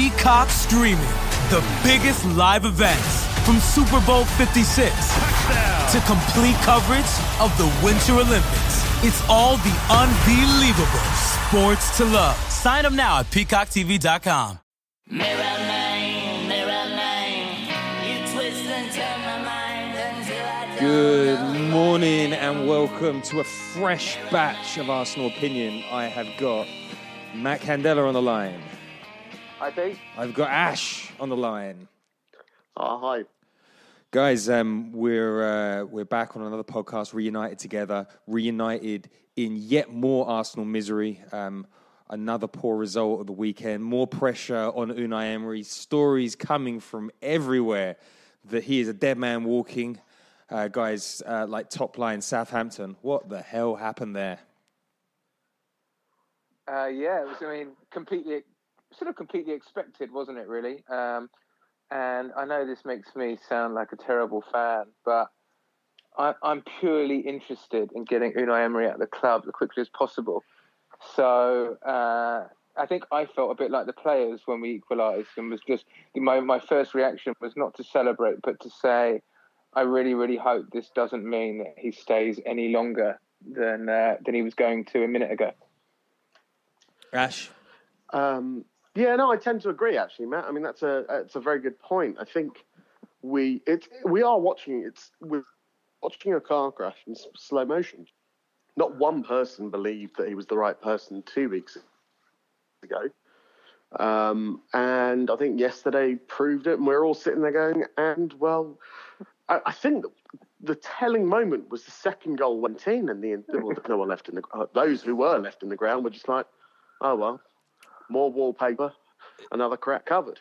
Peacock streaming the biggest live events from Super Bowl 56 to complete coverage of the Winter Olympics. It's all the unbelievable sports to love. Sign up now at peacocktv.com. Mirror man, mirror man, you twist and turn my mind until I Good morning and welcome to a fresh batch of Arsenal opinion. I have got Matt Candela on the line. Hi, Pete. I've got Aash on the line. Oh, hi. Guys, um, we're uh, we're back on another podcast, reunited together, reunited in yet more Arsenal misery. Um, another poor result of the weekend, more pressure on Unai Emery. Stories coming from everywhere that he is a dead man walking. Uh, guys, uh, like top line Southampton, what the hell happened there? Uh, yeah, it was. I mean, completely, sort of completely expected, wasn't it? Really. Um, and I know this makes me sound like a terrible fan, but I, I'm purely interested in getting Unai Emery out of the club as quickly as possible. So uh, I think I felt a bit like the players when we equalised, and was just my my first reaction was not to celebrate, but to say, I really, really hope this doesn't mean that he stays any longer than uh, than he was going to a minute ago. Aash, Um, yeah, no, I tend to agree. Actually, Matt. I mean, that's a that's a very good point. I think we it we are watching it's we're watching a car crash in slow motion. Not one person believed that he was the right person two weeks ago, um, and I think yesterday proved it. And we're all sitting there going, and well, I, I think the telling moment was the second goal went in, and the well, no one left in the uh, those who were left in the ground were just like, oh well, more wallpaper, another crack covered.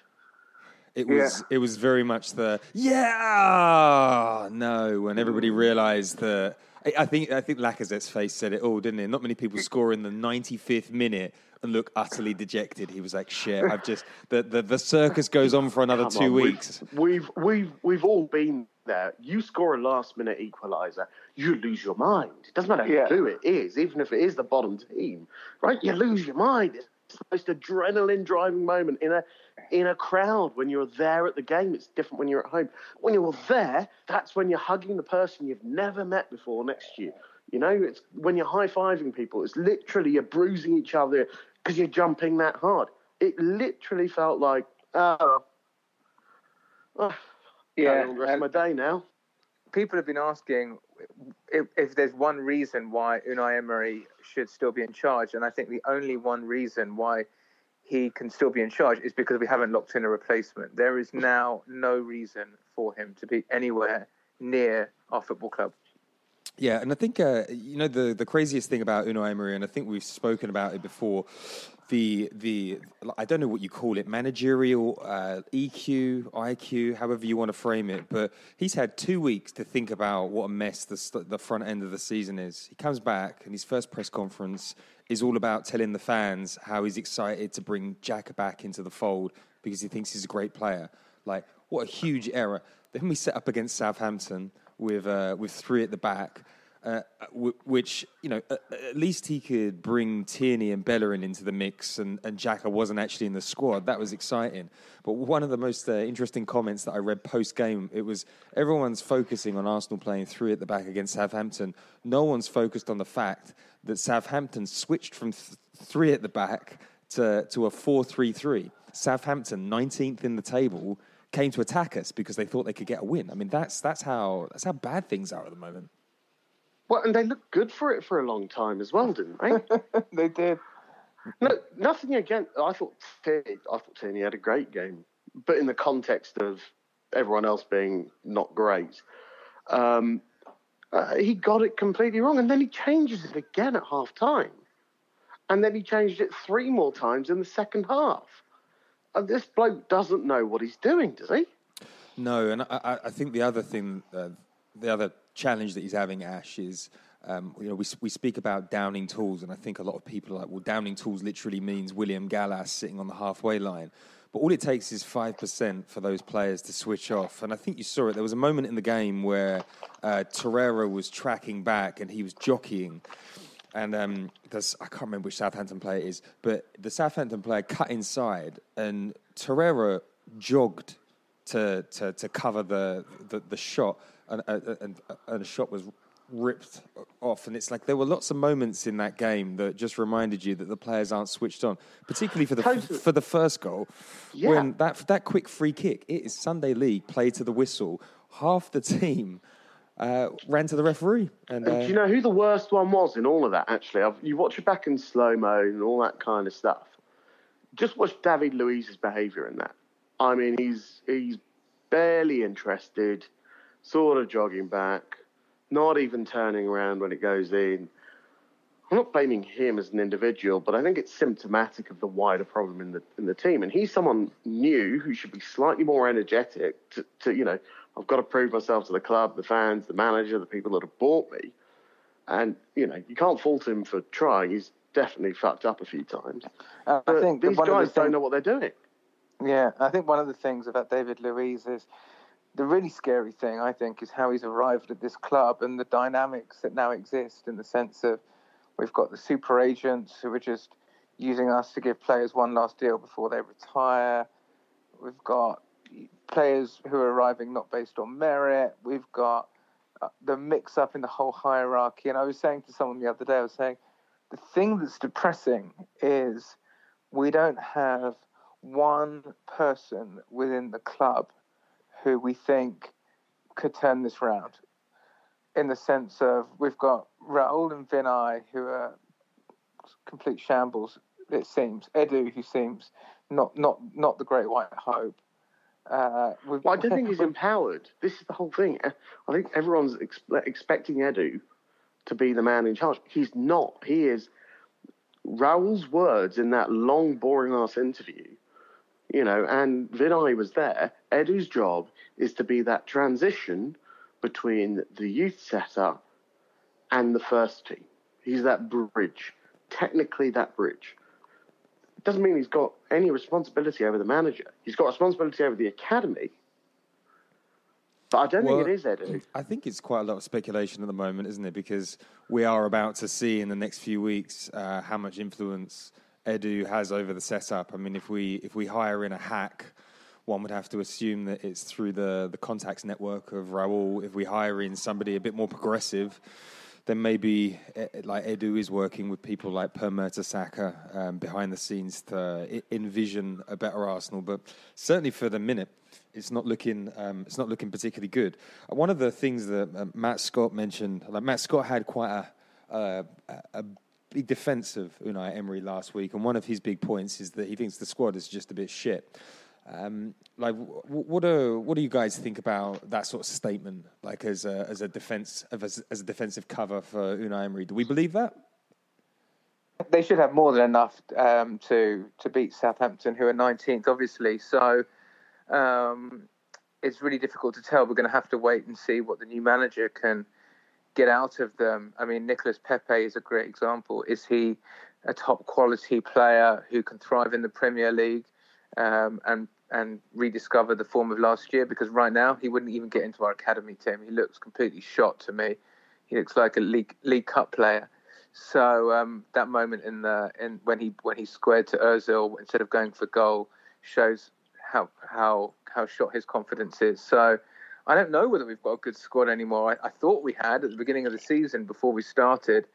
it was it was very much the yeah no when everybody realised that. I- I think I think Lacazette's face said it all, didn't it? Not many people score in the 95th minute and look utterly dejected. He was like, "Shit, I've just the the, the circus goes on for another Come two on, we've- weeks." We've, we've we've all been there. You score a last minute equaliser, you lose your mind. It doesn't matter Yeah. who it is, even if it is the bottom team, right? You lose your mind. It's the most adrenaline driving moment in a in a crowd when you're there at the game. It's different when you're at home. When you're there, that's when you're hugging the person you've never met before next to you. You know, it's when you're high fiving people. It's literally you're bruising each other because you're jumping that hard. It literally felt like, oh, oh Yeah, the rest and- of my day now. People have been asking if, if there's one reason why Unai Emery should still be in charge, and I think the only one reason why he can still be in charge is because we haven't locked in a replacement. There is now no reason for him to be anywhere near our football club. Yeah, and I think uh, you know the the craziest thing about Unai Emery, and I think we've spoken about it before. The the I don't know what you call it, managerial uh, EQ, IQ, however you want to frame it, but he's had two weeks to think about what a mess the the front end of the season is. He comes back, and his first press conference is all about telling the fans how he's excited to bring Jack back into the fold because he thinks he's a great player. Like what a huge error. Then we set up against Southampton with uh, with three at the back, uh, w- which you know at, at least he could bring Tierney and Bellerin into the mix, and and Xhaka wasn't actually in the squad. That was exciting. But one of the most uh, interesting comments that I read post game, it was everyone's focusing on Arsenal playing three at the back against Southampton. No one's focused on the fact that Southampton switched from th- three at the back to to a four three three. Southampton, 19th in the table, came to attack us because they thought they could get a win. I mean, that's that's how that's how bad things are at the moment. Well, and they looked good for it for a long time as well, didn't they? they did. no, nothing against. I thought Tierney, I thought Tierney had a great game, but in the context of everyone else being not great, um, uh, he got it completely wrong, and then he changes it again at half time, and then he changed it three more times in the second half. This bloke doesn't know what he's doing, does he? No, and I, I think the other thing, uh, the other challenge that he's having, Aash, is um, you know we we speak about downing tools, and I think a lot of people are like, well, downing tools literally means William Gallas sitting on the halfway line. But all it takes is 5% for those players to switch off. And I think you saw it. There was a moment in the game where uh, Torreira was tracking back and he was jockeying. And um, I can't remember which Southampton player it is, but the Southampton player cut inside and Torreira jogged to, to, to cover the, the, the shot. And, and, and a shot was ripped off. And it's like there were lots of moments in that game that just reminded you that the players aren't switched on, particularly for the totally. for the first goal. Yeah. When that that quick free kick, it is Sunday League play to the whistle. Half the team. Uh, ran to the referee. And, uh, do you know who the worst one was in all of that? Actually, I've, you watch it back in slow mo and all that kind of stuff. Just watch David Luiz's behaviour in that. I mean, he's he's barely interested, sort of jogging back, not even turning around when it goes in. I'm not blaming him as an individual, but I think it's symptomatic of the wider problem in the in the team. And he's someone new who should be slightly more energetic to, to you know, I've got to prove myself to the club, the fans, the manager, the people that have bought me. And, you know, you can't fault him for trying. He's definitely fucked up a few times. Uh, I think these guys the don't know what they're doing. Yeah, I think one of the things about David Luiz is the really scary thing, I think, is how he's arrived at this club and the dynamics that now exist in the sense of we've got the super agents who are just using us to give players one last deal before they retire. We've got players who are arriving not based on merit. We've got uh, the mix up in the whole hierarchy. And I was saying to someone the other day, I was saying, the thing that's depressing is we don't have one person within the club who we think could turn this round. In the sense of we've got Raul and Vinai, who are complete shambles. It seems Edu who seems not not not the great white hope. Uh, well, I don't think he's empowered. This is the whole thing. I think everyone's ex- expecting Edu to be the man in charge. He's not. He is. Raul's words in that long, boring ass interview you know, and Vinai was there. Edu's job is to be that transition between the youth setup and the first team. He's that bridge, technically that bridge. It doesn't mean he's got any responsibility over the manager. He's got responsibility over the academy. But I don't well, think it is Edu. I think it's quite a lot of speculation at the moment, isn't it? Because we are about to see in the next few weeks uh, how much influence Edu has over the setup. I mean, if we if we hire in a hack, one would have to assume that it's through the the contacts network of Raul. If we hire in somebody a bit more progressive, then maybe eh, like Edu is working with people like Per Mertesacker um, behind the scenes to envision a better Arsenal. But certainly for the minute, it's not looking um, it's not looking particularly good. One of the things that uh, Matt Scott mentioned, like Matt Scott had quite a, uh, a big defence of Unai Emery last week, and one of his big points is that he thinks the squad is just a bit shit. Um, like, what do what do you guys think about that sort of statement? Like, as a as a defense as, as a defensive cover for Unai Emery, do we believe that? They should have more than enough um, to to beat Southampton, who are 19th, obviously. So um, it's really difficult to tell. We're going to have to wait and see what the new manager can get out of them. I mean, Nicolas Pepe is a great example. Is he a top quality player who can thrive in the Premier League um, and and rediscover the form of last year? Because right now he wouldn't even get into our academy team. He looks completely shot to me. He looks like a league League Cup player. So um, that moment in the in when he when he squared to Özil instead of going for goal shows how how how shot his confidence is. So I don't know whether we've got a good squad anymore. I, I thought we had at the beginning of the season before we started,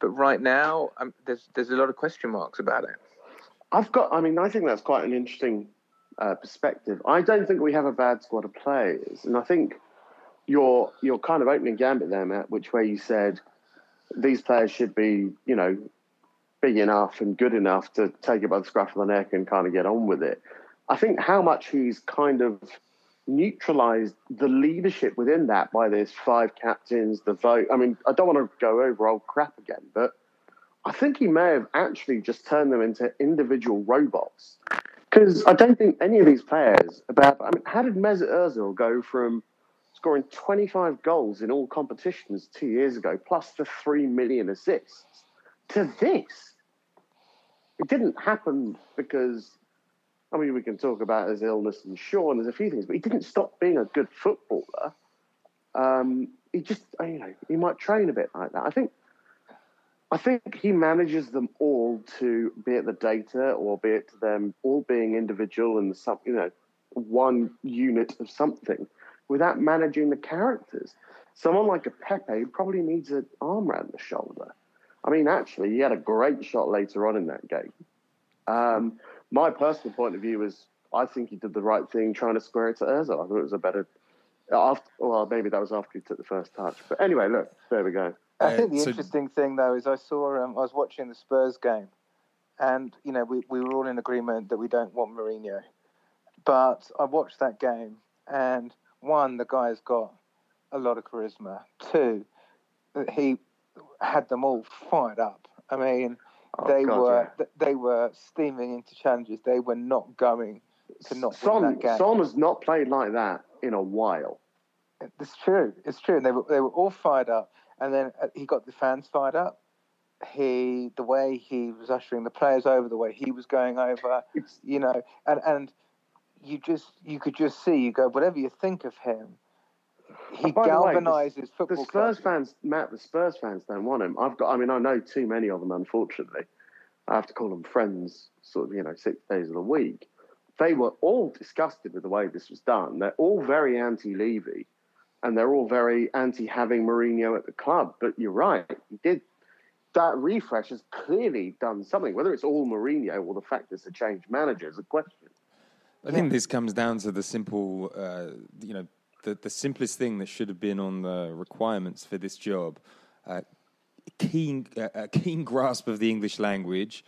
but right now um, there's there's a lot of question marks about it. I've got. I mean, I think that's quite an interesting uh, perspective. I don't think we have a bad squad of players, and I think your your kind of opening gambit there, Matt, which where you said these players should be, you know, big enough and good enough to take it by the scruff of the neck and kind of get on with it. I think how much he's kind of neutralized the leadership within that by this five captains, the vote. I mean, I don't want to go over old crap again, but I think he may have actually just turned them into individual robots because I don't think any of these players about. I mean, how did Mesut Ozil go from scoring 25 goals in all competitions two years ago, plus the three million assists, to this? It didn't happen because. I mean, we can talk about his illness and Sean. There's a few things, but he didn't stop being a good footballer. Um, he just, you know, he might train a bit like that. I think I think he manages them all to be it the data or be it them all being individual and some, you know, one unit of something without managing the characters. Someone like a Pepe probably needs an arm around the shoulder. I mean, actually, he had a great shot later on in that game. Um, my personal point of view is I think he did the right thing trying to square it to Ozil. I thought it was a better. After, well, maybe that was after he took the first touch. But anyway, look, there we go. I think the so- interesting thing, though, is I saw um, I was watching the Spurs game, and you know we, we were all in agreement that we don't want Mourinho, but I watched that game, and one, the guy's got a lot of charisma. Two, he had them all fired up. I mean, Oh, they God, were yeah. they were steaming into challenges. They were not going to not win Son, that game. Son has not played like that in a while. It's true. It's true. They were they were all fired up, and then uh, he got the fans fired up. He the way he was ushering the players over, the way he was going over, you know, and and you just you could just see you go whatever you think of him, he by the way, the- galvanizes the. Spurs fans, Matt, the Spurs fans don't want him. I've got, I mean, I know too many of them, unfortunately. I have to call them friends, sort of, you know, six days of the week. They were all disgusted with the way this was done. They're all very anti Levy and they're all very anti having Mourinho at the club. But you're right, he did. That refresh has clearly done something. Whether it's all Mourinho or the fact it's a change manager is a question. I think this comes down to the simple, uh, you know, the, the simplest thing that should have been on the requirements for this job: uh, keen, uh, a keen grasp of the English language,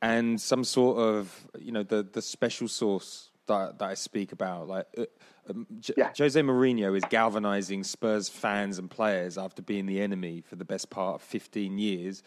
and some sort of, you know, the the special sauce that, that I speak about. Like uh, um, J- Yeah. Jose Mourinho is galvanizing Spurs fans and players after being the enemy for the best part of 15 years.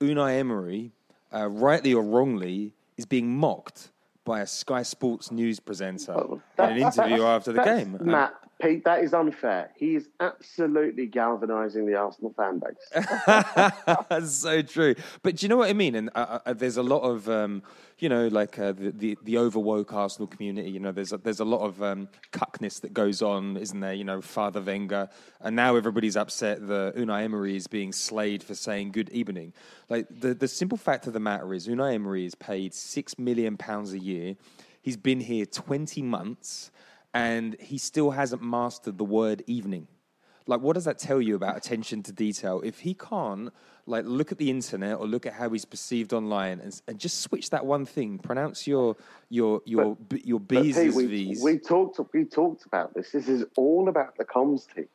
Unai Emery, uh, rightly or wrongly, is being mocked by a Sky Sports news presenter in an interview after the game. Matt, Pete, that is unfair. He is absolutely galvanising the Arsenal fan base. That's so true. But do you know what I mean? And uh, uh, there's a lot of, um, you know, like uh, the, the the overwoke Arsenal community. You know, there's a, there's a lot of um, cuckness that goes on, isn't there? You know, Father Wenger, and now everybody's upset that Unai Emery is being slayed for saying good evening. Like the the simple fact of the matter is, Unai Emery is paid six million pounds a year. He's been here 20 months, and he still hasn't mastered the word evening like what does that tell you about attention to detail if he can't like look at the internet or look at how he's perceived online and, and just switch that one thing pronounce your your your b your But b's Pete, we, v's we talked we talked about this. This is all about the comms team.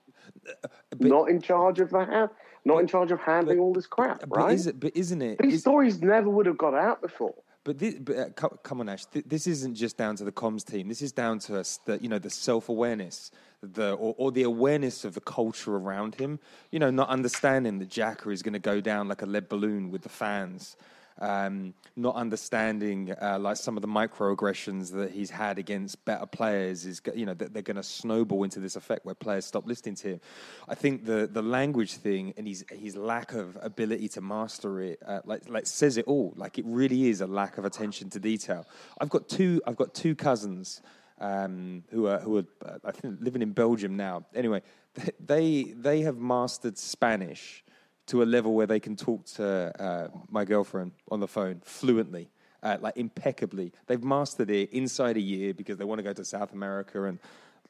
Uh, not in charge of the ha- not in charge of handling all this crap, but, right? is it, but isn't it These is- stories never would have got out before. But, this, but uh, come on, Aash. Th- this isn't just down to the comms team. This is down to us, the you know the self awareness, the or, or the awareness of the culture around him. You know, not understanding that Xhaka is going to go down like a lead balloon with the fans. Um, not understanding uh, like some of the microaggressions that he's had against better players is you know that they're going to snowball into this effect where players stop listening to him. I think the the language thing and his his lack of ability to master it uh, like like says it all. Like it really is a lack of attention to detail. I've got two I've got two cousins um, who are who are uh, I think living in Belgium now. Anyway, they they have mastered Spanish to a level where they can talk to uh, my girlfriend on the phone fluently, uh, like impeccably. They've mastered it inside a year because they want to go to South America and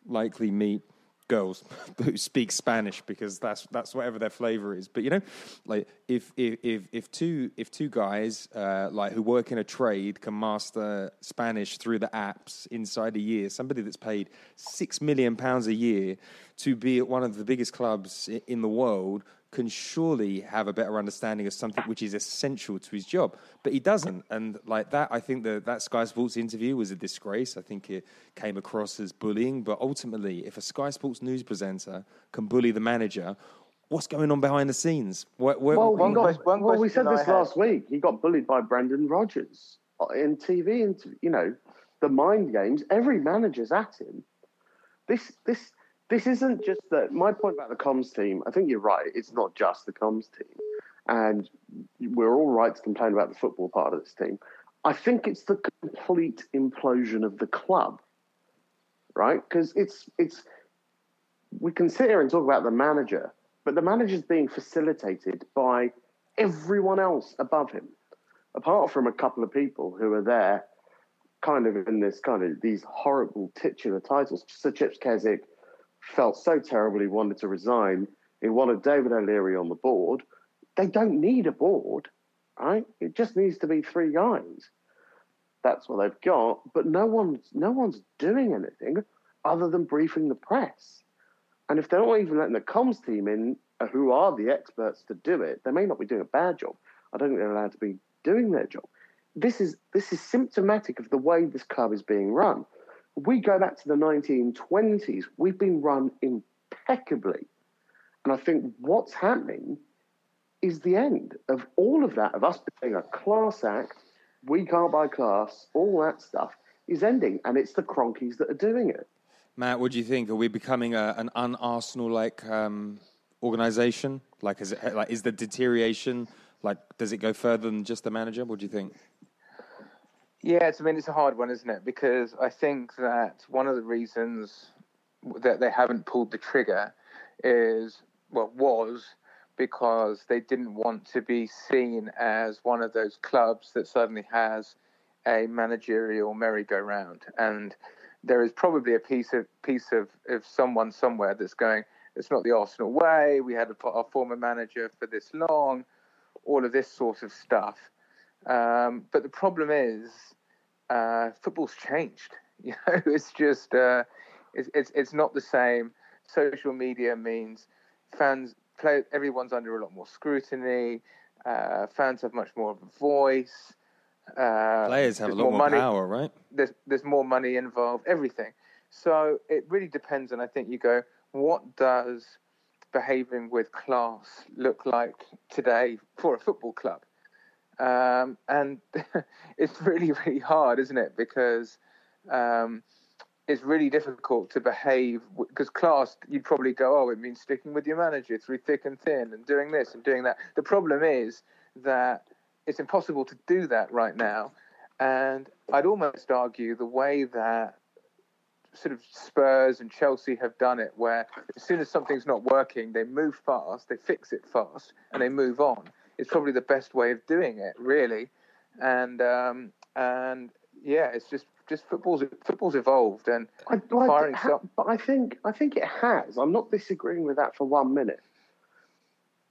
likely meet girls who speak Spanish because that's that's whatever their flavor is. But you know, like if if if, if two if two guys uh, like who work in a trade can master Spanish through the apps inside a year, somebody that's paid six million pounds a year to be at one of the biggest clubs in the world can surely have a better understanding of something which is essential to his job. But he doesn't. And like that, I think that that Sky Sports interview was a disgrace. I think it came across as bullying. But ultimately, if a Sky Sports news presenter can bully the manager, what's going on behind the scenes? Where, where, Well, one he got, question- one well, we said question this had- last week. He got bullied by Brendan Rodgers uh, in TV, and you know, the mind games. Every manager's at him. This this this isn't just that. My point about the comms team. I think you're right. It's not just the comms team, and we're all right to complain about the football part of this team. I think it's the complete implosion of the club, right? Because it's it's we can sit here and talk about the manager, but the manager's being facilitated by everyone else above him, apart from a couple of people who are there, kind of in this kind of these horrible titular titles. Sir Chips Keswick felt so terrible he wanted to resign. He wanted David O'Leary on the board. They don't need a board, right? It just needs to be three guys. That's what they've got, but no one's no one's doing anything other than briefing the press. And if they're not even letting the comms team in, uh, who are the experts to do it, they may not be doing a bad job. I don't think they're allowed to be doing their job. This is this is symptomatic of the way this club is being run. We go back to the 1920s. We've been run impeccably, and I think what's happening is the end of all of that of us being a class act, we can't buy class, all that stuff is ending, and it's the Kroenkes that are doing it. Matt, what do you think? Are we becoming a, an un-Arsenal like um, organization? Like, is it like is the deterioration like does it go further than just the manager? What do you think? Yeah, it's, I mean, it's a hard one, isn't it? Because I think that one of the reasons that they haven't pulled the trigger is, well, was because they didn't want to be seen as one of those clubs that suddenly has a managerial merry-go-round. And there is probably a piece of piece of, of someone somewhere that's going, it's not the Arsenal way. We had a, our former manager for this long, all of this sort of stuff. Um, but the problem is, uh, football's changed. You know, it's just uh, it's, it's it's not the same. Social media means fans play. Everyone's under a lot more scrutiny. Uh, fans have much more of a voice. Uh, Players have a lot more, money. power, right? There's there's more money involved. Everything. So it really depends. And I think you go, what does behaving with class look like today for a football club? Um, and it's really, really hard, isn't it? Because um, it's really difficult to behave because class, you'd probably go, oh, it means sticking with your manager through thick and thin and doing this and doing that. The problem is that it's impossible to do that right now. And I'd almost argue the way that sort of Spurs and Chelsea have done it, where as soon as something's not working, they move fast, they fix it fast, and they move on. It's probably the best way of doing it, really. And um, and yeah, it's just just football's football's evolved and I, well, firing ha- some- but I think I think it has. I'm not disagreeing with that for one minute.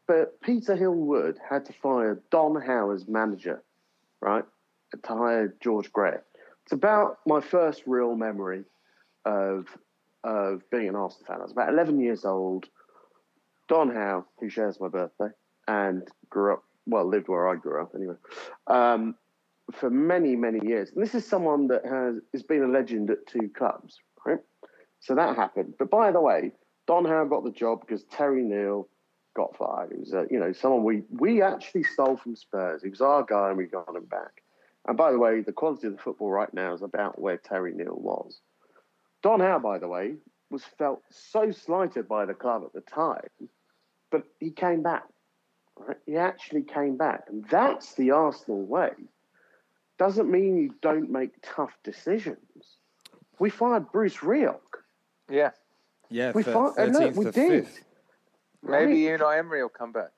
But Peter Hill-Wood had to fire Don Howe as manager, right? To hire George Graham. It's about my first real memory of of being an Arsenal fan. I was about 11 years old. Don Howe, who shares my birthday and grew up, well, lived where I grew up anyway, um, for many, many years. And this is someone that has, has been a legend at two clubs, right? So that happened. But by the way, Don Howe got the job because Terry Neill got fired. He was, uh, you know, someone we we actually stole from Spurs. He was our guy, and we got him back. And by the way, the quality of the football right now is about where Terry Neill was. Don Howe, by the way, was felt so slighted by the club at the time, but he came back. Right? He actually came back, and that's the Arsenal way. Doesn't mean you don't make tough decisions. We fired Bruce Rioch. yeah, Yeah, We thir- fi- and look, we did. 5th. maybe Right. Unai Emery will come back.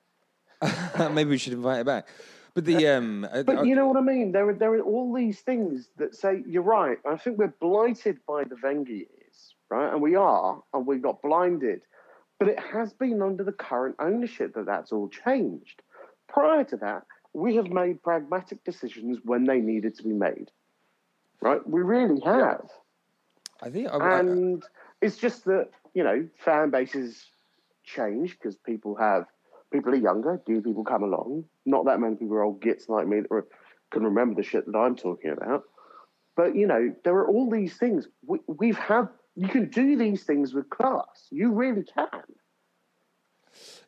Maybe we should invite it back. But the um, uh, But you know what I mean? There are there are all these things that say you're right. I think we're blighted by the Wenger years, right? And we are, and we got blinded. But it has been under the current ownership that that's all changed. Prior to that, we have made pragmatic decisions when they needed to be made, right? We really have. I think I, I, And it's just that, you know, fan bases change because people have, people are younger, new people come along. Not that many people are old gits like me that can remember the shit that I'm talking about. But, you know, there are all these things. We, we've had, you can do these things with class. You really can.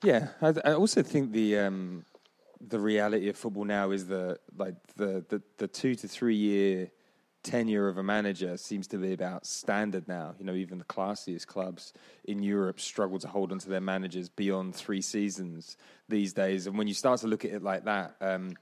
Yeah, I, I also think the um, the reality of football now is that like the, the, the two to three year tenure of a manager seems to be about standard now. You know, even the classiest clubs in Europe struggle to hold onto their managers beyond three seasons these days. And when you start to look at it like that, um,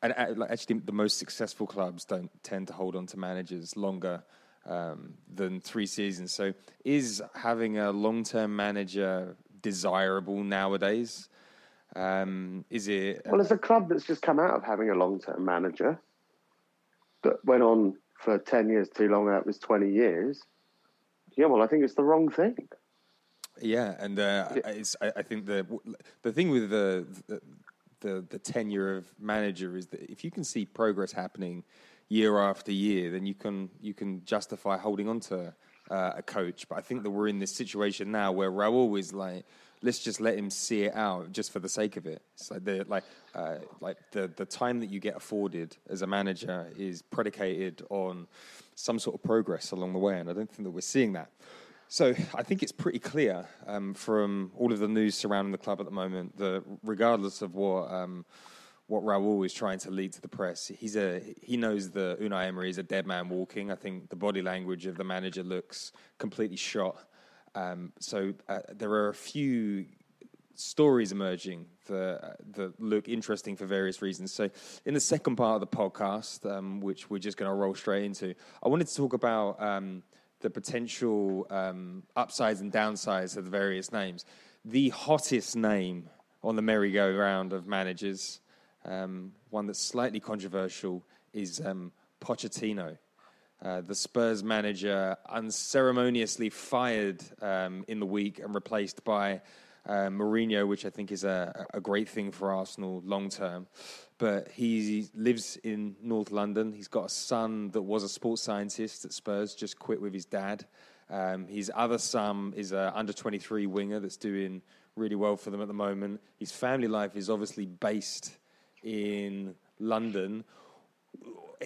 and uh, actually, the most successful clubs don't tend to hold on to managers longer um, than three seasons. So, is having a long-term manager desirable nowadays? Um, is it? Well, as a club that's just come out of having a long-term manager that went on for 10 years too long, that was 20 years. Yeah, well, I think it's the wrong thing. Yeah, and uh, it's, I, I, think the the thing with the, the, the the tenure of manager is that if you can see progress happening year after year, then you can you can justify holding on to uh, a coach. But I think that we're in this situation now where Raul is like, let's just let him see it out just for the sake of it. It's like the like uh, like the the time that you get afforded as a manager is predicated on some sort of progress along the way, and I don't think that we're seeing that. So I think it's pretty clear um, from all of the news surrounding the club at the moment that regardless of what. Um, what Raul is trying to lead to the press. He's a he knows the Unai Emery is a dead man walking. I think the body language of the manager looks completely shot. Um, so uh, there are a few stories emerging that, uh, that look interesting for various reasons. So, in the second part of the podcast, um, which we're just going to roll straight into, I wanted to talk about um, the potential um, upsides and downsides of the various names. The hottest name on the merry-go-round of managers, um, one that's slightly controversial, is um, Pochettino. Uh, the Spurs manager unceremoniously fired um, in the week and replaced by uh, Mourinho, which I think is a, a great thing for Arsenal long term. But he lives in North London. He's got a son that was a sports scientist at Spurs, just quit with his dad. Um, his other son is an under 23 winger that's doing really well for them at the moment. His family life is obviously based in London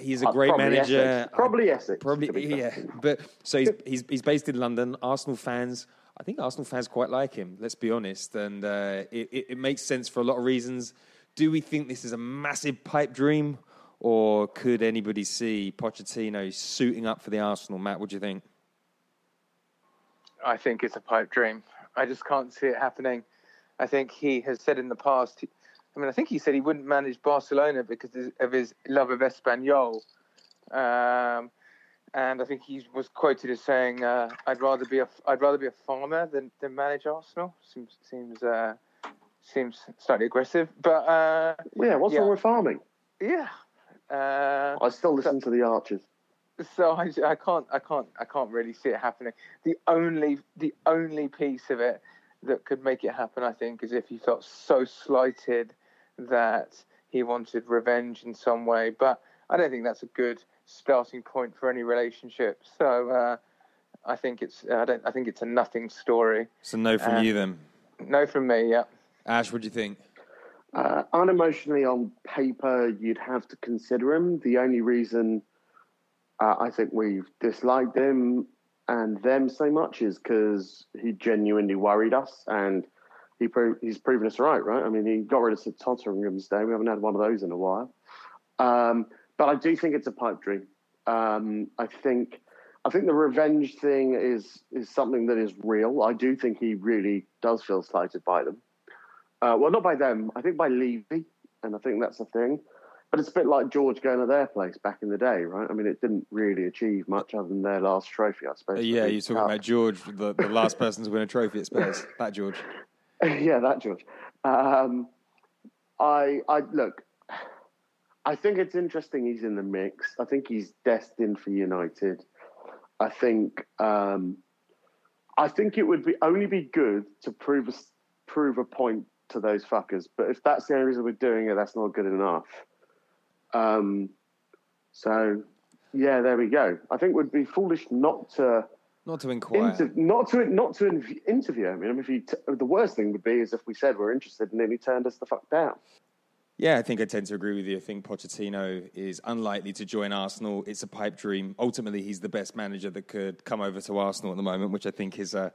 he's a uh, great probably manager. Essex. Probably Essex. Probably, yeah. But so he's, he's he's based in London. Arsenal fans, I think Arsenal fans quite like him. Let's be honest, and uh, it, it, it makes sense for a lot of reasons. Do we think this is a massive pipe dream, or could anybody see Pochettino suiting up for the Arsenal? Matt, what do you think? I think it's a pipe dream. I just can't see it happening. I think he has said in the past I mean, I think he said he wouldn't manage Barcelona because of his love of Espanyol. Um, and I think he was quoted as saying, uh, "I'd rather be a I'd rather be a farmer than, than manage Arsenal." Seems seems uh, seems slightly aggressive, but uh, yeah, what's yeah. wrong with farming? Yeah, uh, I still listen so, to the Archers. So I, I can't I can't I can't really see it happening. The only the only piece of it that could make it happen, I think, is if he felt so slighted that he wanted revenge in some way. But I don't think that's a good starting point for any relationship. So uh, I think it's I don't I think it's a nothing story. So no from you then. No from me. Yeah. Aash, what do you think? Uh, unemotionally on paper, you'd have to consider him. The only reason uh, I think we've disliked him and them so much is because he genuinely worried us and he pro- he's proven us right, right? I mean, he got rid of St Totteringham's Day. We haven't had one of those in a while. Um, but I do think it's a pipe dream. Um, I think I think the revenge thing is is something that is real. I do think he really does feel slighted by them. Uh, well, not by them. I think by Levy, and I think that's the thing. But it's a bit like George going to their place back in the day, right? I mean, it didn't really achieve much other than their last trophy, I suppose. Uh, yeah, you're talking about George, the, the last person to win a trophy at Spurs. That George. yeah, that George. Um, I, I look. I think it's interesting he's in the mix. I think he's destined for United. I think. Um, I think it would be only be good to prove a, prove a point to those fuckers. But if that's the only reason we're doing it, that's not good enough. Um, so yeah, there we go. I think would be foolish not to not to inquire. Inter- not to not to interview him. I mean, if he t- the worst thing would be is if we said we're interested and then he turned us the fuck down. Yeah, I think I tend to agree with you. I think Pochettino is unlikely to join Arsenal. It's a pipe dream. Ultimately, he's the best manager that could come over to Arsenal at the moment, which I think is a,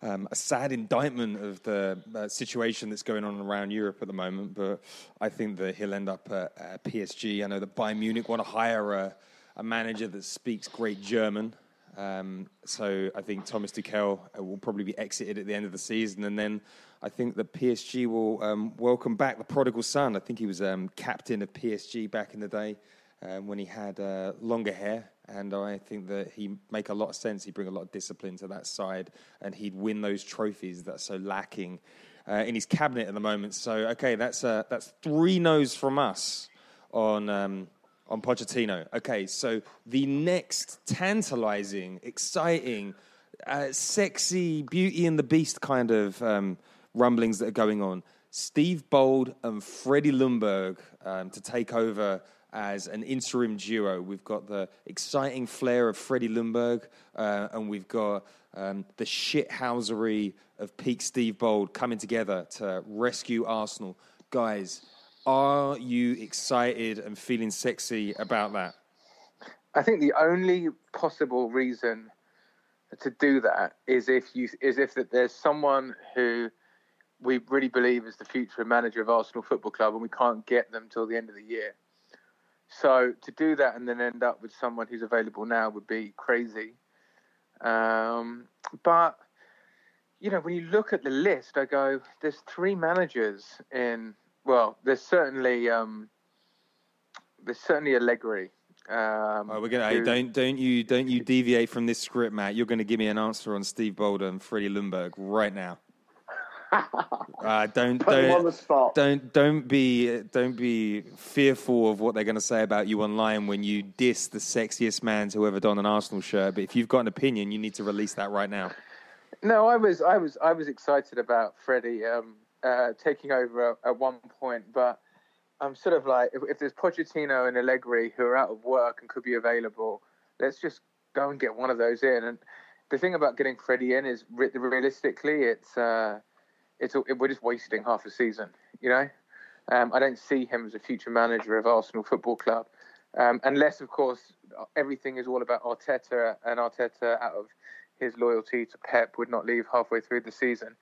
um, a sad indictment of the uh, situation that's going on around Europe at the moment. But I think that he'll end up at, at PSG. I know that Bayern Munich want to hire a a manager that speaks great German. Um, so I think Thomas Tuchel uh, will probably be exited at the end of the season, and then I think that PSG will um, welcome back the prodigal son. I think he was um, captain of PSG back in the day um, when he had uh, longer hair, and I think that he make a lot of sense. He'd bring a lot of discipline to that side, and he'd win those trophies that are so lacking uh, in his cabinet at the moment. So okay, that's uh, that's three no's from us on um, on Pochettino. Okay, so the next tantalizing, exciting, uh, sexy, Beauty and the Beast kind of um, rumblings that are going on. Steve Bould and Freddie Ljungberg um, to take over as an interim duo. We've got the exciting flair of Freddie Ljungberg, uh, and we've got um, the shithousery of peak Steve Bould coming together to rescue Arsenal. Guys, are you excited and feeling sexy about that? I think the only possible reason to do that is if you is if that there's someone who we really believe is the future manager of Arsenal Football Club, and we can't get them till the end of the year. So to do that and then end up with someone who's available now would be crazy. Um, but you know, when you look at the list, I go, there's three managers in. Well, there's certainly um, there's certainly Allegri. Um, oh, we're gonna who- hey, don't don't you don't you deviate from this script, Matt. You're going to give me an answer on Steve Boulder and Freddie Ljungberg right now. Uh, don't Put them on the don't don't don't be don't be fearful of what they're going to say about you online when you diss the sexiest man to ever don an Arsenal shirt. But if you've got an opinion, you need to release that right now. No, I was, I was, I was excited about Freddie um, uh, taking over at, one point, but I'm sort of like, if, if there's Pochettino and Allegri who are out of work and could be available, let's just go and get one of those in. And the thing about getting Freddie in is, re- realistically, it's, uh, it's, it, we're just wasting half a season. You know, um, I don't see him as a future manager of Arsenal Football Club, um, unless, of course, everything is all about Arteta and Arteta out of his loyalty to Pep would not leave halfway through the season,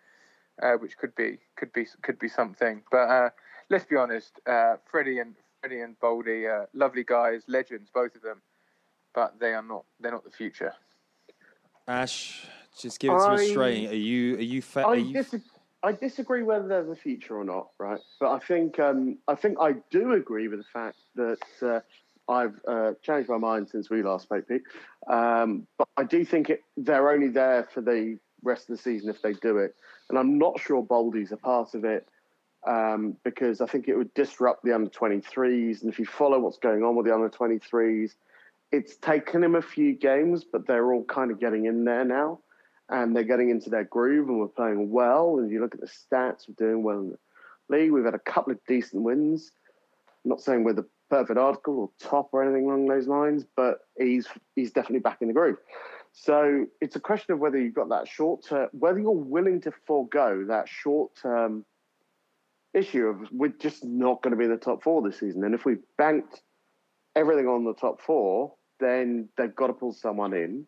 uh, which could be could be could be something. But uh, let's be honest, uh, Freddie and Freddie and Boldy, uh, lovely guys, legends, both of them, but they are not they're not the future. Aash, just give it to us I- straight. Are you are you fa- I, you dis- I disagree whether there's a future or not, right? But I think um, I think I do agree with the fact that uh, I've uh, changed my mind since we last spoke, Pete. Um, but I do think it, they're only there for the rest of the season if they do it, and I'm not sure Baldy's a part of it um, because I think it would disrupt the under 23s. And if you follow what's going on with the under 23s, it's taken him a few games, but they're all kind of getting in there now and they're getting into their groove and we're playing well. And if you look at the stats, we're doing well in the league. We've had a couple of decent wins. I'm not saying we're the perfect article or top or anything along those lines, but he's he's definitely back in the groove. So it's a question of whether you've got that short term, whether you're willing to forego that short term issue of we're just not going to be in the top four this season. And if we've banked everything on the top four, then they've got to pull someone in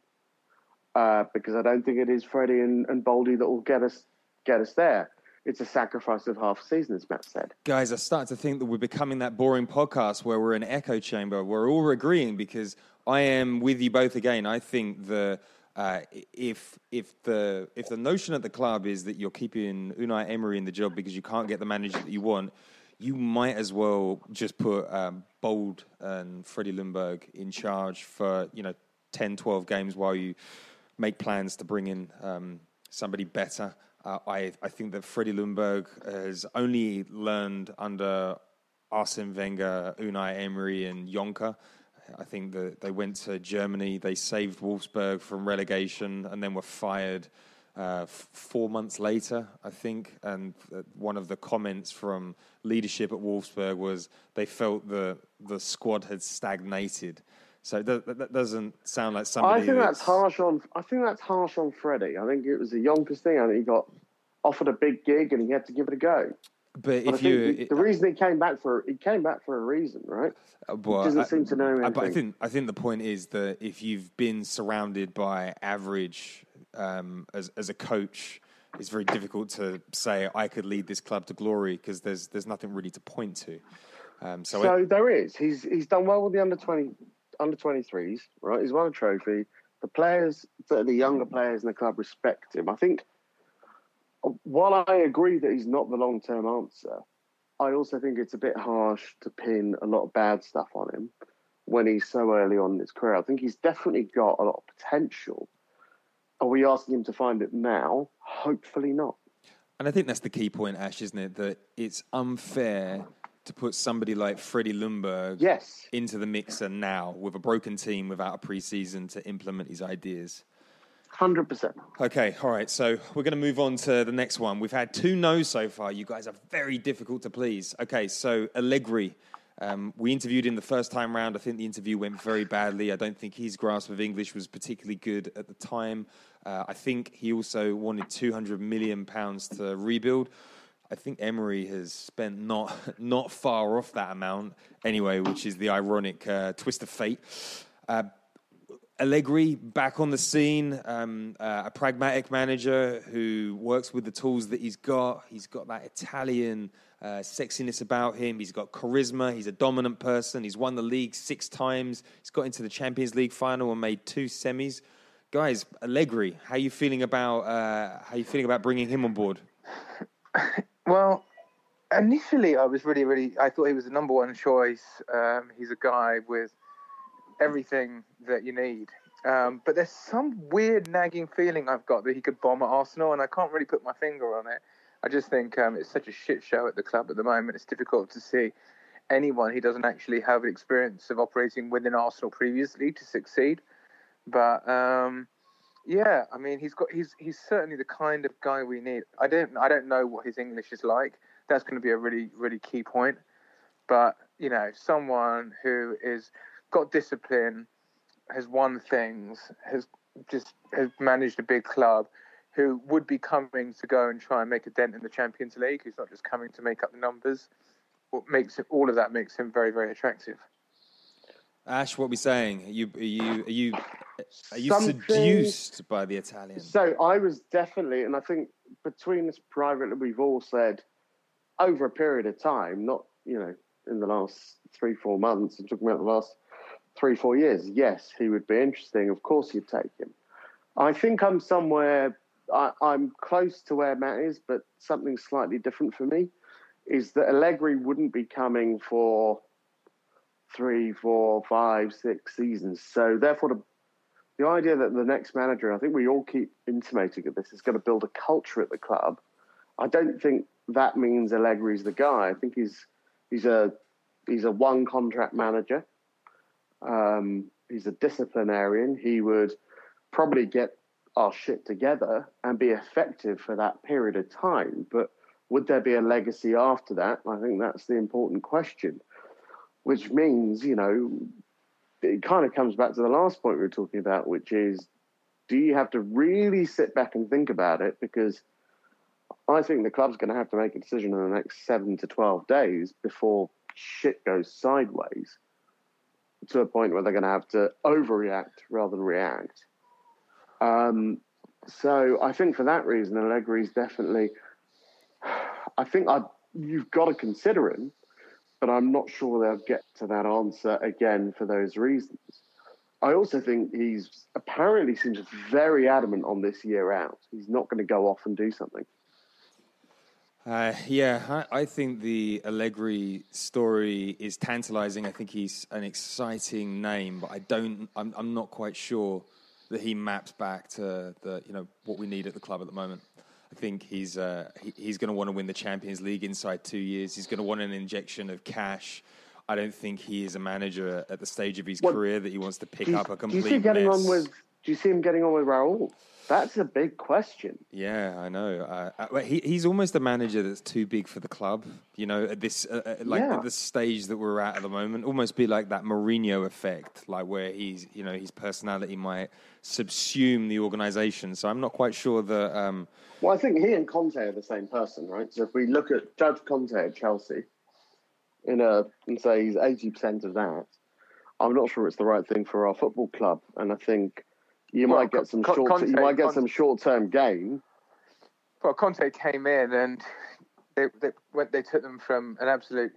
uh, because I don't think it is Freddie and, and Boldy that will get us get us there. It's a sacrifice of half season, as Matt said. Guys, I start to think that we're becoming that boring podcast where we're in an echo chamber. We're all agreeing because I am with you both again. I think the uh, if if the if the notion at the club is that you're keeping Unai Emery in the job because you can't get the manager that you want, you might as well just put um, Bould and Freddie Ljungberg in charge for you know 10, 12 games while you make plans to bring in um, somebody better. Uh, I, I think that Freddie Ljungberg has only learned under Arsene Wenger, Unai Emery, and Jonker. I think that they went to Germany, they saved Wolfsburg from relegation, and then were fired uh, f- four months later, I think. And uh, one of the comments from leadership at Wolfsburg was they felt the the squad had stagnated. So that, that doesn't sound like somebody. I think that's harsh on. I think that's harsh on Freddie. I think it was a Jonker's thing. I think he got offered a big gig and he had to give it a go. But I if you, the, the reason he came back for he came back for a reason, right? Uh, well, doesn't I- seem to know I- But I think I think the point is that if you've been surrounded by average um, as as a coach, it's very difficult to say I could lead this club to glory because there's there's nothing really to point to. Um, so, So it- there is. He's he's done well with the under twenty under 23s, right? He's won a trophy. The players, the the younger players in the club respect him. I think, uh, while I agree that he's not the long term answer, I also think it's a bit harsh to pin a lot of bad stuff on him when he's so early on in his career. I think he's definitely got a lot of potential. Are we asking him to find it now? Hopefully not. And I think that's the key point, Aash, isn't it? That it's unfair to put somebody like Freddie Ljungberg Yes. into the mixer now with a broken team without a preseason to implement his ideas. 100%. Okay, all right. So we're going to move on to the next one. We've had two no's so far. You guys are very difficult to please. Okay, so Allegri. Um, we interviewed him the first time round. I think the interview went very badly. I don't think his grasp of English was particularly good at the time. Uh, I think he also wanted 200 million pounds to rebuild. I think Emery has spent not not far off that amount anyway, which is the ironic uh, twist of fate. Uh, Allegri back on the scene, um, uh, a pragmatic manager who works with the tools that he's got. He's got that Italian uh, sexiness about him. He's got charisma. He's a dominant person. He's won the league six times. He's got into the Champions League final and made two semis. Guys, Allegri, how you feeling about uh, how you feeling about bringing him on board? Well, initially I was really, really. I thought he was the number one choice. Um, he's a guy with everything that you need. Um, but there's some weird nagging feeling I've got that he could bomb at Arsenal, and I can't really put my finger on it. I just think um, it's such a shit show at the club at the moment. It's difficult to see anyone who doesn't actually have an experience of operating within Arsenal previously to succeed. But um, yeah, I mean, he's got he's he's certainly the kind of guy we need. I don't I don't know what his English is like. That's going to be a really really key point. But you know, someone who is got discipline, has won things, has just has managed a big club, who would be coming to go and try and make a dent in the Champions League. Who's not just coming to make up the numbers. What makes it, all of that makes him very very attractive. Aash, what are we saying? Are you are you are you are you Something- seduced by the Italian? So I was definitely, and I think between us privately, we've all said over a period of time, not you know in the last three four months. I'm talking about the last three four years. Yes, he would be interesting. Of course, you'd take him. I think I'm somewhere. I, I'm close to where Matt is, but something slightly different for me is that Allegri wouldn't be coming for three, four, five, six seasons. So therefore, the the idea that the next manager, I think we all keep intimating of this, is going to build a culture at the club. I don't think that means Allegri's the guy. I think he's he's a he's a one contract manager. Um, he's a disciplinarian. He would probably get our shit together and be effective for that period of time. But would there be a legacy after that? I think that's the important question. Which means, you know, it kind of comes back to the last point we were talking about, which is do you have to really sit back and think about it? Because I think the club's going to have to make a decision in the next seven to 12 days before shit goes sideways to a point where they're going to have to overreact rather than react. Um, so I think for that reason, Allegri's definitely. I think I you've got to consider him, but I'm not sure they'll get to that answer again for those reasons. I also think he's apparently seems very adamant on this year out. He's not going to go off and do something. Uh, yeah, I, I think the Allegri story is tantalizing. I think he's an exciting name, but I don't. I'm, I'm not quite sure that he maps back to the you know what we need at the club at the moment. I think he's uh, he, he's going to want to win the Champions League inside two years. He's going to want an injection of cash. I don't think he is a manager at the stage of his What- career that he wants to pick you, up a complete. do you see him getting mess. on with? Do you see him getting on with Raul? That's a big question. Yeah, I know. Uh, he, he's almost a manager that's too big for the club. You know, at this uh, uh, like Yeah. at the stage that we're at at the moment, almost be like that Mourinho effect, like where he's you know his personality might subsume the organisation. So I'm not quite sure that. Um, Well, I think he and Conte are the same person, right? So if we look at Judge Conte at Chelsea, in a and say he's eighty percent of that, I'm not sure it's the right thing for our football club, and I think you Well, might get some short, Conte- you might get Conte- some short term gain. Well, Conte came in and they they went, they took them from an absolute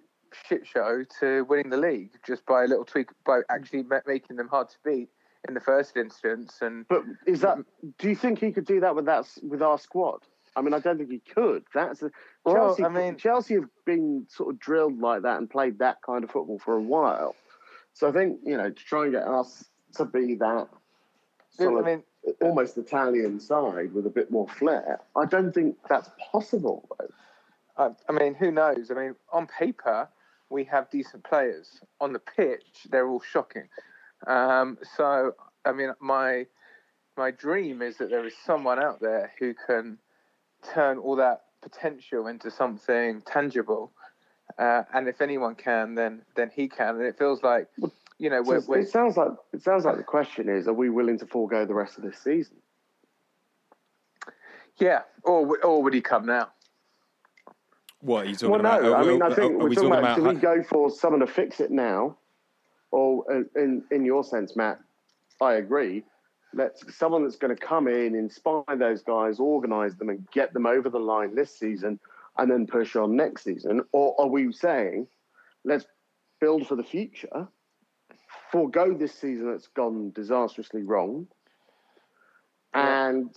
shit show to winning the league just by a little tweak by actually making them hard to beat in the first instance. And But is that? Do you think he could do that with that with our squad? I mean, I don't think he could. That's a, Well, Chelsea. I mean- Chelsea have been sort of drilled like that and played that kind of football for a while. So I think you know to try and get us to be that sort I mean, almost Italian side with a bit more flair, I don't think that's possible. Though. I, I mean, who knows? I mean, on paper, we have decent players. On the pitch, they're all shocking. Um, so, I mean, my my dream is that there is someone out there who can turn all that potential into something tangible. Uh, and if anyone can, then then he can. And it feels like, you know, we're, So we're, it sounds like it sounds like the question is: Are we willing to forego the rest of this season? yeah. Or or would he come now? What are you talking Well, about? no. Are I we- mean, I think are we're we talking about, do we go for someone to fix it now, or uh, in in your sense, Matt? I agree. Let's someone that's going to come in, inspire those guys, organise them, and get them over the line this season, and then push on next season. Or are we saying, let's build for the future, forego this season that's gone disastrously wrong, and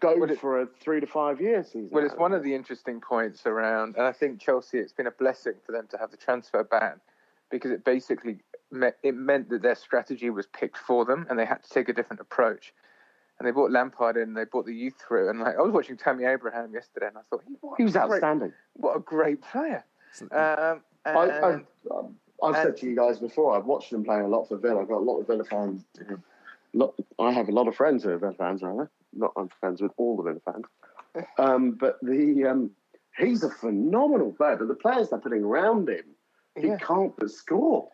go Well, it- for a three to five year season? Well, it's one of the interesting points around, and I think Chelsea. It's been a blessing for them to have the transfer ban because it basically me- it meant that their strategy was picked for them, and they had to take a different approach. And they brought Lampard in, they brought the youth through, and like I was watching Tammy Abraham yesterday, and I thought, what He was a great- outstanding. What a great player! Um, and, I, I've, I've and- said to you guys before, I've watched them play a lot for Villa. I've got a lot of Villa fans. Lot, I have a lot of friends who are Villa fans, rather. Not I'm friends with all the Villa fans. Um, but the um, he's a phenomenal player. But the players they're putting around him, he Yeah. can't but score.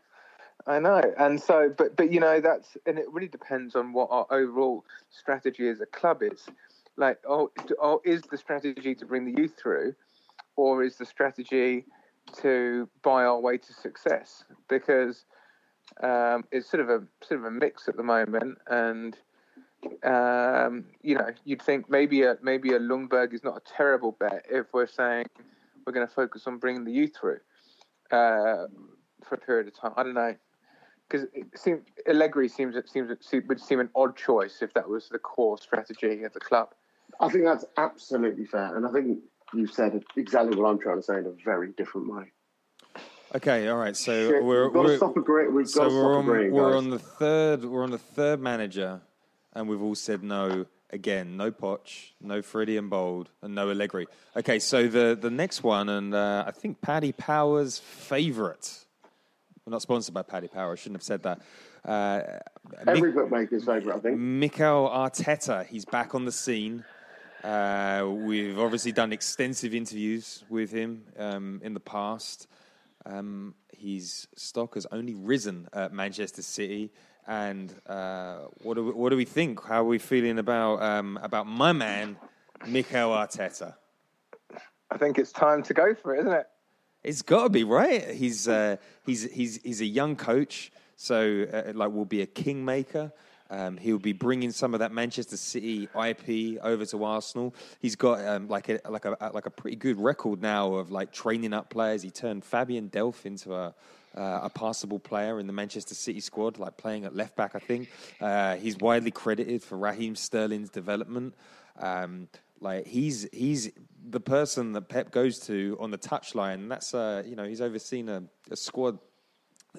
I know, and so, but but you know that's, and it really depends on what our overall strategy as a club is. Like, oh, oh, is the strategy to bring the youth through, or is the strategy to buy our way to success? Because um, it's sort of a sort of a mix at the moment, and um, you know, you'd think maybe a maybe a Ljungberg is not a terrible bet if we're saying we're going to focus on bringing the youth through uh, for a period of time. I don't know because it seems Allegri seems it seems it would seem an odd choice if that was the core strategy of the club. I think that's absolutely fair, and I think you've said exactly what I'm trying to say in a very different way. Okay, all right. So Shit, we're we've got to we're, stop agreeing. We've so got to we're stop on agreeing, we're on the third we're on the third manager, and we've all said no again. No Poch, no Freddie and Bould, and no Allegri. Okay, so the the next one, and uh, I think Paddy Power's favourite. We're not sponsored by Paddy Power. I shouldn't have said that. Uh, Every Mik- bookmaker's favourite, I think. Mikel Arteta, he's back on the scene. Uh, we've obviously done extensive interviews with him um, in the past. Um, his stock has only risen at Manchester City. And uh, what, do we, what do we think? How are we feeling about, um, about my man, Mikel Arteta? I think it's time to go for it, isn't it? It's got to be right. He's uh, he's he's he's a young coach, so uh, like will be a kingmaker. Um, he'll be bringing some of that Manchester City IP over to Arsenal. He's got um, like a like a like a pretty good record now of like training up players. He turned Fabian Delph into a uh, a passable player in the Manchester City squad, like playing at left back. I think uh, he's widely credited for Raheem Sterling's development. Um, like he's he's the person that Pep goes to on the touchline. That's uh, you know he's overseen a, a squad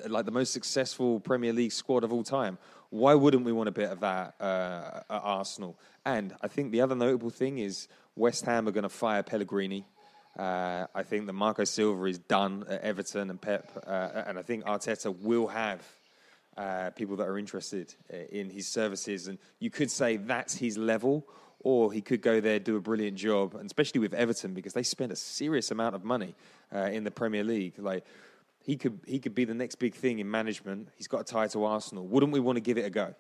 like the most successful Premier League squad of all time. Why wouldn't we want a bit of that uh, at Arsenal? And I think the other notable thing is West Ham are going to fire Pellegrini. Uh, I think that Marco Silva is done at Everton and Pep, uh, and I think Arteta will have uh, people that are interested uh, in his services. And you could say that's his level, or he could go there, do a brilliant job, and especially with Everton because they spend a serious amount of money uh, in the Premier League. Like he could, he could be the next big thing in management. He's got a tie to Arsenal. Wouldn't we want to give it a go?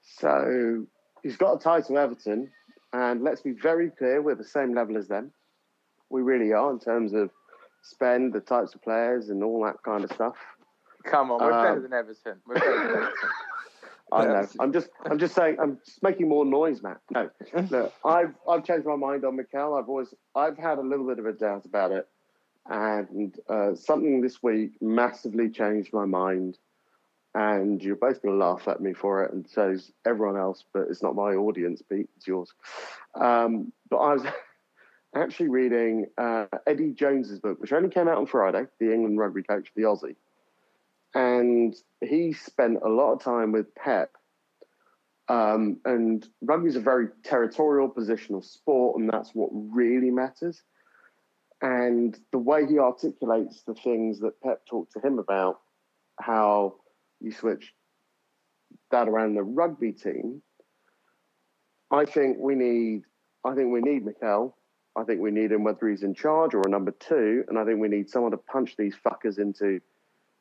So he's got a tie to Everton, and let's be very clear, we're the same level as them. We really are in terms of spend, the types of players, and all that kind of stuff. Come on, we're Um, better than Everton. We're better than Everton. I know. I'm just, I'm just saying, I'm just making more noise, Matt. No, look, I've, I've changed my mind on Mikel. I've always, I've had a little bit of a doubt about it, and uh, something this week massively changed my mind. And you're both going to laugh at me for it, and so is everyone else. But it's not my audience. It's yours. Um, but I was actually reading uh, Eddie Jones's book, which only came out on Friday. The England rugby coach, the Aussie, and he spent a lot of time with Pep. Um, and rugby is a very territorial, positional sport, and that's what really matters and the way he articulates the things that Pep talked to him about, how you switch that around the rugby team. I think we need. I think we need Mikel. I think we need him whether he's in charge or a number two, and I think we need someone to punch these fuckers into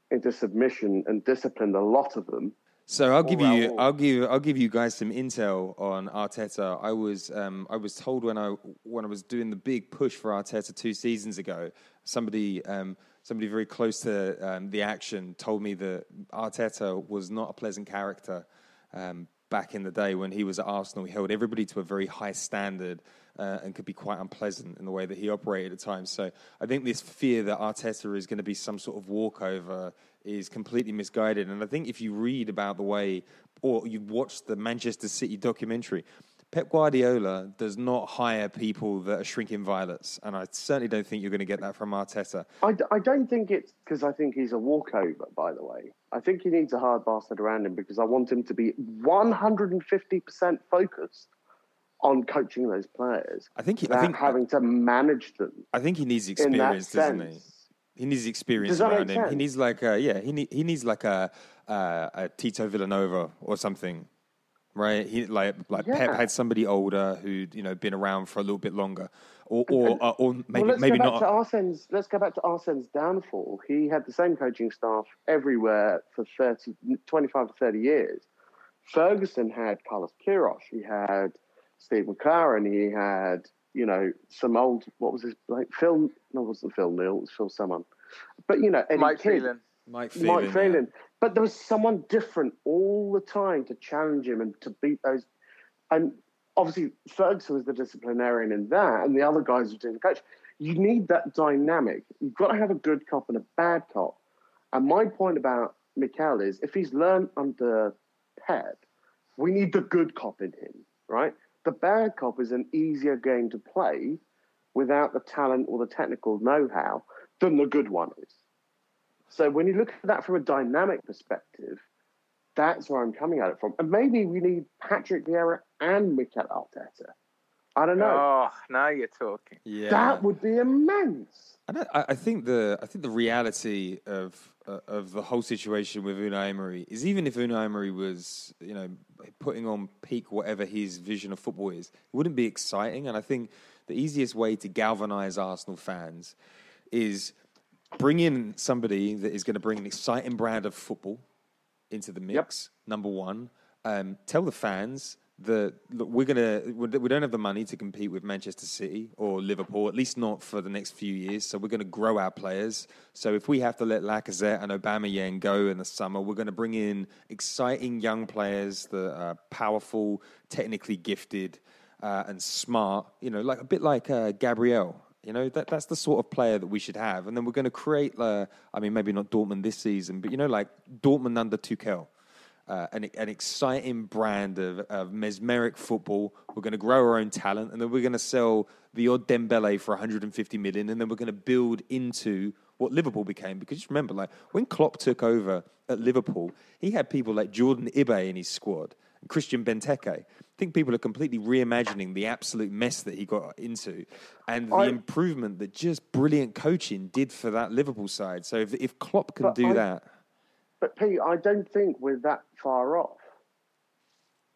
into submission and discipline a lot of them so I'll give you, I'll give, I'll give you guys some intel on Arteta. I was, um, I was told when I when I was doing the big push for Arteta two seasons ago, somebody, um, somebody very close to um, the action told me that Arteta was not a pleasant character um, back in the day when he was at Arsenal. He held everybody to a very high standard. Uh, and could be quite unpleasant in the way that he operated at times. So I think this fear that Arteta is going to be some sort of walkover is completely misguided. And I think if you read about the way, or you watch the Manchester City documentary, Pep Guardiola does not hire people that are shrinking violets, and I certainly don't think you're going to get that from Arteta. I, I don't think it's because I think he's a walkover, by the way. I think he needs a hard bastard around him because I want him to be 150% focused on coaching those players. I think he, I think having to manage them. I think he needs experience, doesn't he? He needs experience around him. Sense? He needs like a, yeah, he need, he needs like a, a, a Tito Vilanova or something, right? He like like yeah. Pep had somebody older who'd you know been around for a little bit longer, or or uh, or maybe well, maybe not. To Arsene's, let's go back to Arsene's downfall. He had the same coaching staff everywhere for 30, 25 to thirty years. Ferguson had Carlos Queiroz. He had Steve McClaren. He had you know, some old what was his like Phil? No, it wasn't Phil Neal. It was Phil someone. But you know, Eddie Mike Kidd, Phelan. Mike Phelan. Mike Phelan. Yeah. But there was someone different all the time to challenge him and to beat those. And obviously, Ferguson was the disciplinarian in that, and the other guys were doing the coach. You need that dynamic. You've got to have a good cop and a bad cop. And my point about Mikel is if he's learned under Pep, we need the good cop in him, right? The bad cop is an easier game to play without the talent or the technical know how than the good one is. So when you look at that from a dynamic perspective, that's where I'm coming at it from. And maybe we need Patrick Vieira and Mikel Arteta. I don't know. Oh, now you're talking. Yeah, that would be immense. I, I think the I think the reality of uh, of the whole situation with Unai Emery is even if Unai Emery was you know putting on peak whatever his vision of football is, it wouldn't be exciting. And I think the easiest way to galvanize Arsenal fans is bring in somebody that is going to bring an exciting brand of football into the mix. Yep. Number one, um, tell the fans look, we're gonna we don't have the money to compete with Manchester City or Liverpool, at least not for the next few years. So we're going to grow our players. So if we have to let Lacazette and Aubameyang go in the summer, we're going to bring in exciting young players that are powerful, technically gifted, uh, and smart. You know, like a bit like uh, Gabriel. You know, that, that's the sort of player that we should have. And then we're going to create, uh, I mean, maybe not Dortmund this season, but, you know, like Dortmund under Tuchel uh, an, an, exciting brand of, of, mesmeric football. We're going to grow our own talent, and then we're going to sell the odd Dembele for 150 million, and then we're going to build into what Liverpool became. Because just remember, like when Klopp took over at Liverpool, he had people like Jordan Ibe in his squad. and Christian Benteke. I think people are completely reimagining the absolute mess that he got into and the I, improvement that just brilliant coaching did for that Liverpool side. So if, if Klopp can do I, that. But Pete, I don't think we're that far off.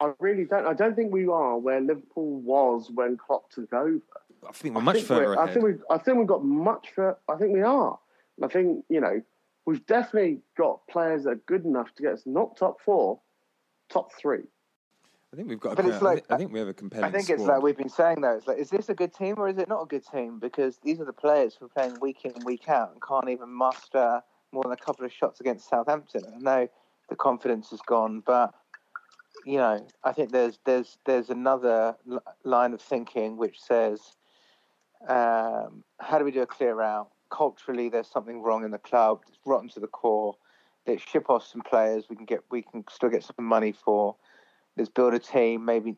I really don't. I don't think we are where Liverpool was when Klopp took over. I think we're much think further we're, ahead. I think we've. I think we've got much further. I think we are. I think you know we've definitely got players that are good enough to get us not top four, top three. I think we've got. But a, it's like, I think we have a compelling. I think squad. it's like we've been saying though. It's like, is this a good team or is it not a good team? Because these are the players who are playing week in week out and can't even muster more than a couple of shots against Southampton. I know the confidence has gone, but you know, I think there's there's there's another line of thinking which says, um, how do we do a clear out? culturally there's something wrong in the club. It's rotten to the core. Let's ship off some players. We can get we can still get some money for. Let's build a team. Maybe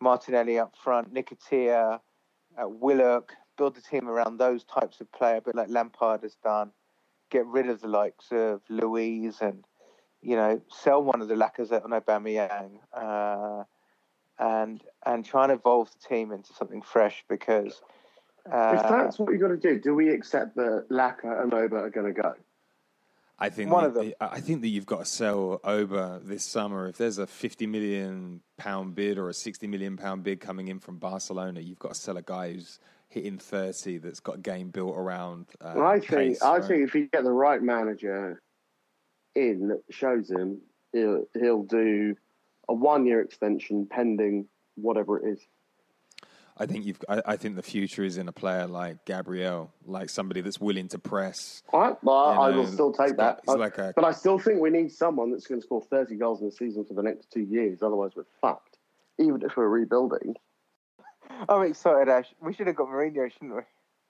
Martinelli up front, Nketiah, uh, Willock. Build the team around those types of player, a bit like Lampard has done. Get rid of the likes of Luiz and you know sell one of the Lacazette and Aubameyang. Uh, and and try and evolve the team into something fresh because uh, if that's what you got to do, do we accept that Laka and Oba are going to go? I think One that, of them. I think that you've got to sell Oba this summer. If there's a 50 million pound bid or a 60 million pound bid coming in from Barcelona, you've got to sell a guy who's hitting 30 that's got a game built around. Uh, Well, I think pace, I right? think if you get the right manager in that shows him, he'll he'll do a one year extension pending whatever it is. I think you've. I, I think the future is in a player like Gabriel, like somebody that's willing to press. Right, well, I know, will still take that. it's like a- but I still think we need someone that's going to score 30 goals in a season for the next two years. Otherwise, we're fucked. Even if we're rebuilding. I'm excited, Aash. We should have got Mourinho, shouldn't we?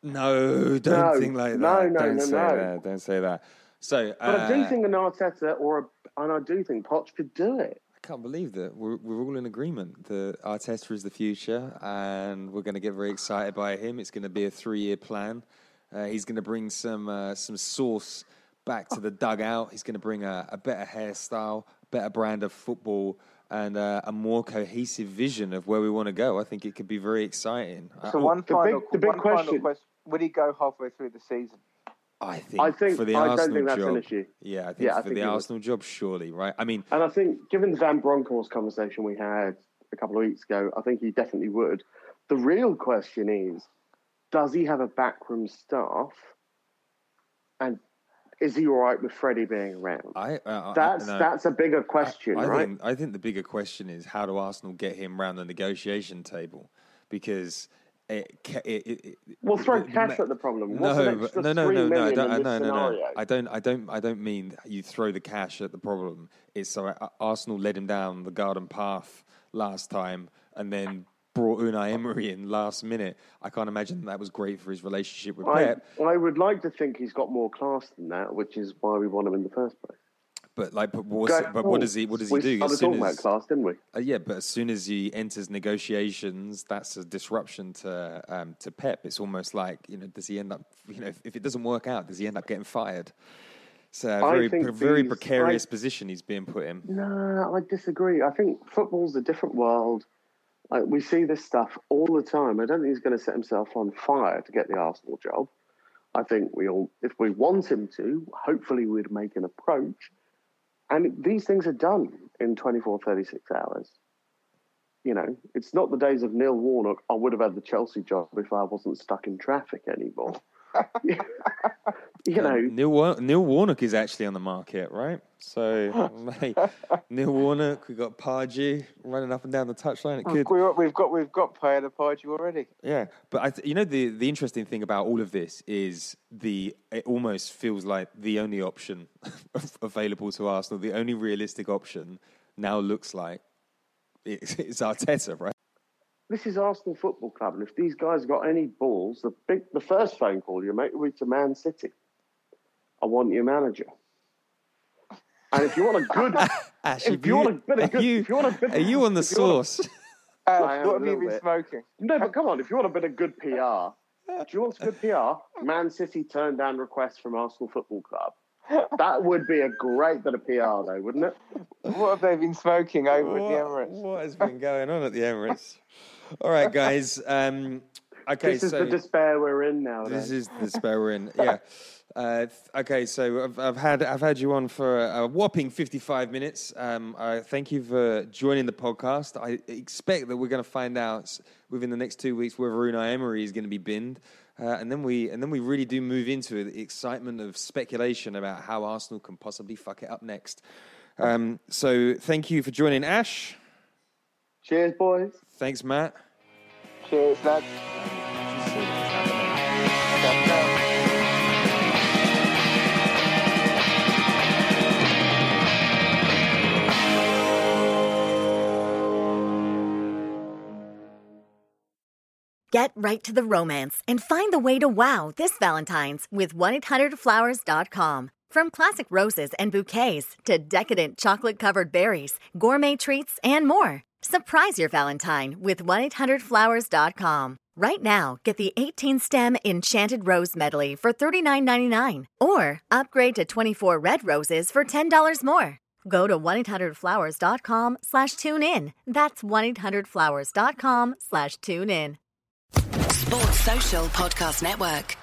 No, don't No, think like that. no, no, don't no, say no. that. Don't say that. So, But I do uh, think an Arteta or a, and I do think Poch could do it. I can't believe that we're we're all in agreement that Arteta is the future, and we're going to get very excited by him. It's going to be a three year plan. Uh, he's going to bring some uh, some sauce back to the dugout. He's going to bring a, a better hairstyle, better brand of football, and uh, a more cohesive vision of where we want to go. I think it could be very exciting. So I, one the final, big- the big one final question- question: Would he go halfway through the season? I think, I think- for the I don't Arsenal think that's job, an issue. Yeah, I think Yeah, I for think the he would. Arsenal job, surely, right? I mean, And I think, given the Van Bronckhorst conversation we had a couple of weeks ago, I think he definitely would. The real question is, does he have a backroom staff? And is he all right with Freddie being around? I uh, That's I, that's a bigger question, I right? Think, I think the bigger question is how do Arsenal get him round the negotiation table? Because it, it, it, We'll throw cash at the problem. What's No, but- no, no, no, no, I don't, I, no, no, no. I don't, I don't, I don't mean you throw the cash at the problem. It's so uh, Arsenal led him down the garden path last time, and then brought Unai Emery in last minute. I can't imagine that was great for his relationship with I, Pep. I would like to think he's got more class than that, which is why we want him in the first place. But like, but, Go- but what does he? What does he we do? started As soon talking as- about class, didn't we? Uh, yeah, but as soon as he enters negotiations, that's a disruption to um, to Pep. It's almost like you know, does he end up? You know, if, if it doesn't work out, does he end up getting fired? It's a very very these- precarious I- position he's being put in. No, I disagree. I think football's a different world. Like, we see this stuff all the time. I don't think he's going to set himself on fire to get the Arsenal job. I think we all, if we want him to, hopefully we'd make an approach. And these things are done in 24, 36 hours. You know, it's not the days of Neil Warnock. I would have had the Chelsea job if I wasn't stuck in traffic anymore. you um, know, Neil War- Neil Warnock is actually on the market, right? So, mate, Neil Warnock, we've got Pardew running up and down the touchline. It could, We, we've got we've got Paella Pardew already. Yeah, but I th- you know the the interesting thing about all of this is the it almost feels like the only option available to Arsenal, the only realistic option now looks like it's, it's Arteta, right? This is Arsenal Football Club, and if these guys got any balls, the big, the first phone call you make will be to Man City. I want your manager. And if you want a good, ah, Aash, if you want a bit are of good, you, if you want a bit, are you on the if a- source? Aash, I am what a have you little been bit. smoking? no, but come on, if you want a bit of good PR, do you want some good PR? Man City turned down requests from Arsenal Football Club. That would be a great bit of PR, though, wouldn't it? What have they been smoking over at the Emirates? what has been going on at the Emirates? All right, guys. Um, okay, this is so the despair we're in now. This is the despair we're in. Yeah. Uh, okay, so I've, I've had I've had you on for a, a whopping fifty-five minutes. Um, I thank you for joining the podcast. I expect that we're going to find out within the next two weeks whether Unai Emery is going to be binned, uh, and then we and then we really do move into the excitement of speculation about how Arsenal can possibly fuck it up next. Um, so thank you for joining, Aash. Cheers, boys. Thanks, Matt. Cheers, lads. Ciao, ciao. Get right to the romance and find the way to wow this Valentine's with 1-800-Flowers.com. From classic roses and bouquets to decadent chocolate covered berries, gourmet treats, and more. Surprise your Valentine with 1-800-Flowers.com. Right now, get the 18 stem Enchanted Rose Medley for $39.99 or upgrade to 24 red roses for $10 more. Go to 1-800-Flowers.com slash tune in. That's 1-800-Flowers.com slash tune in. Sports Social Podcast Network.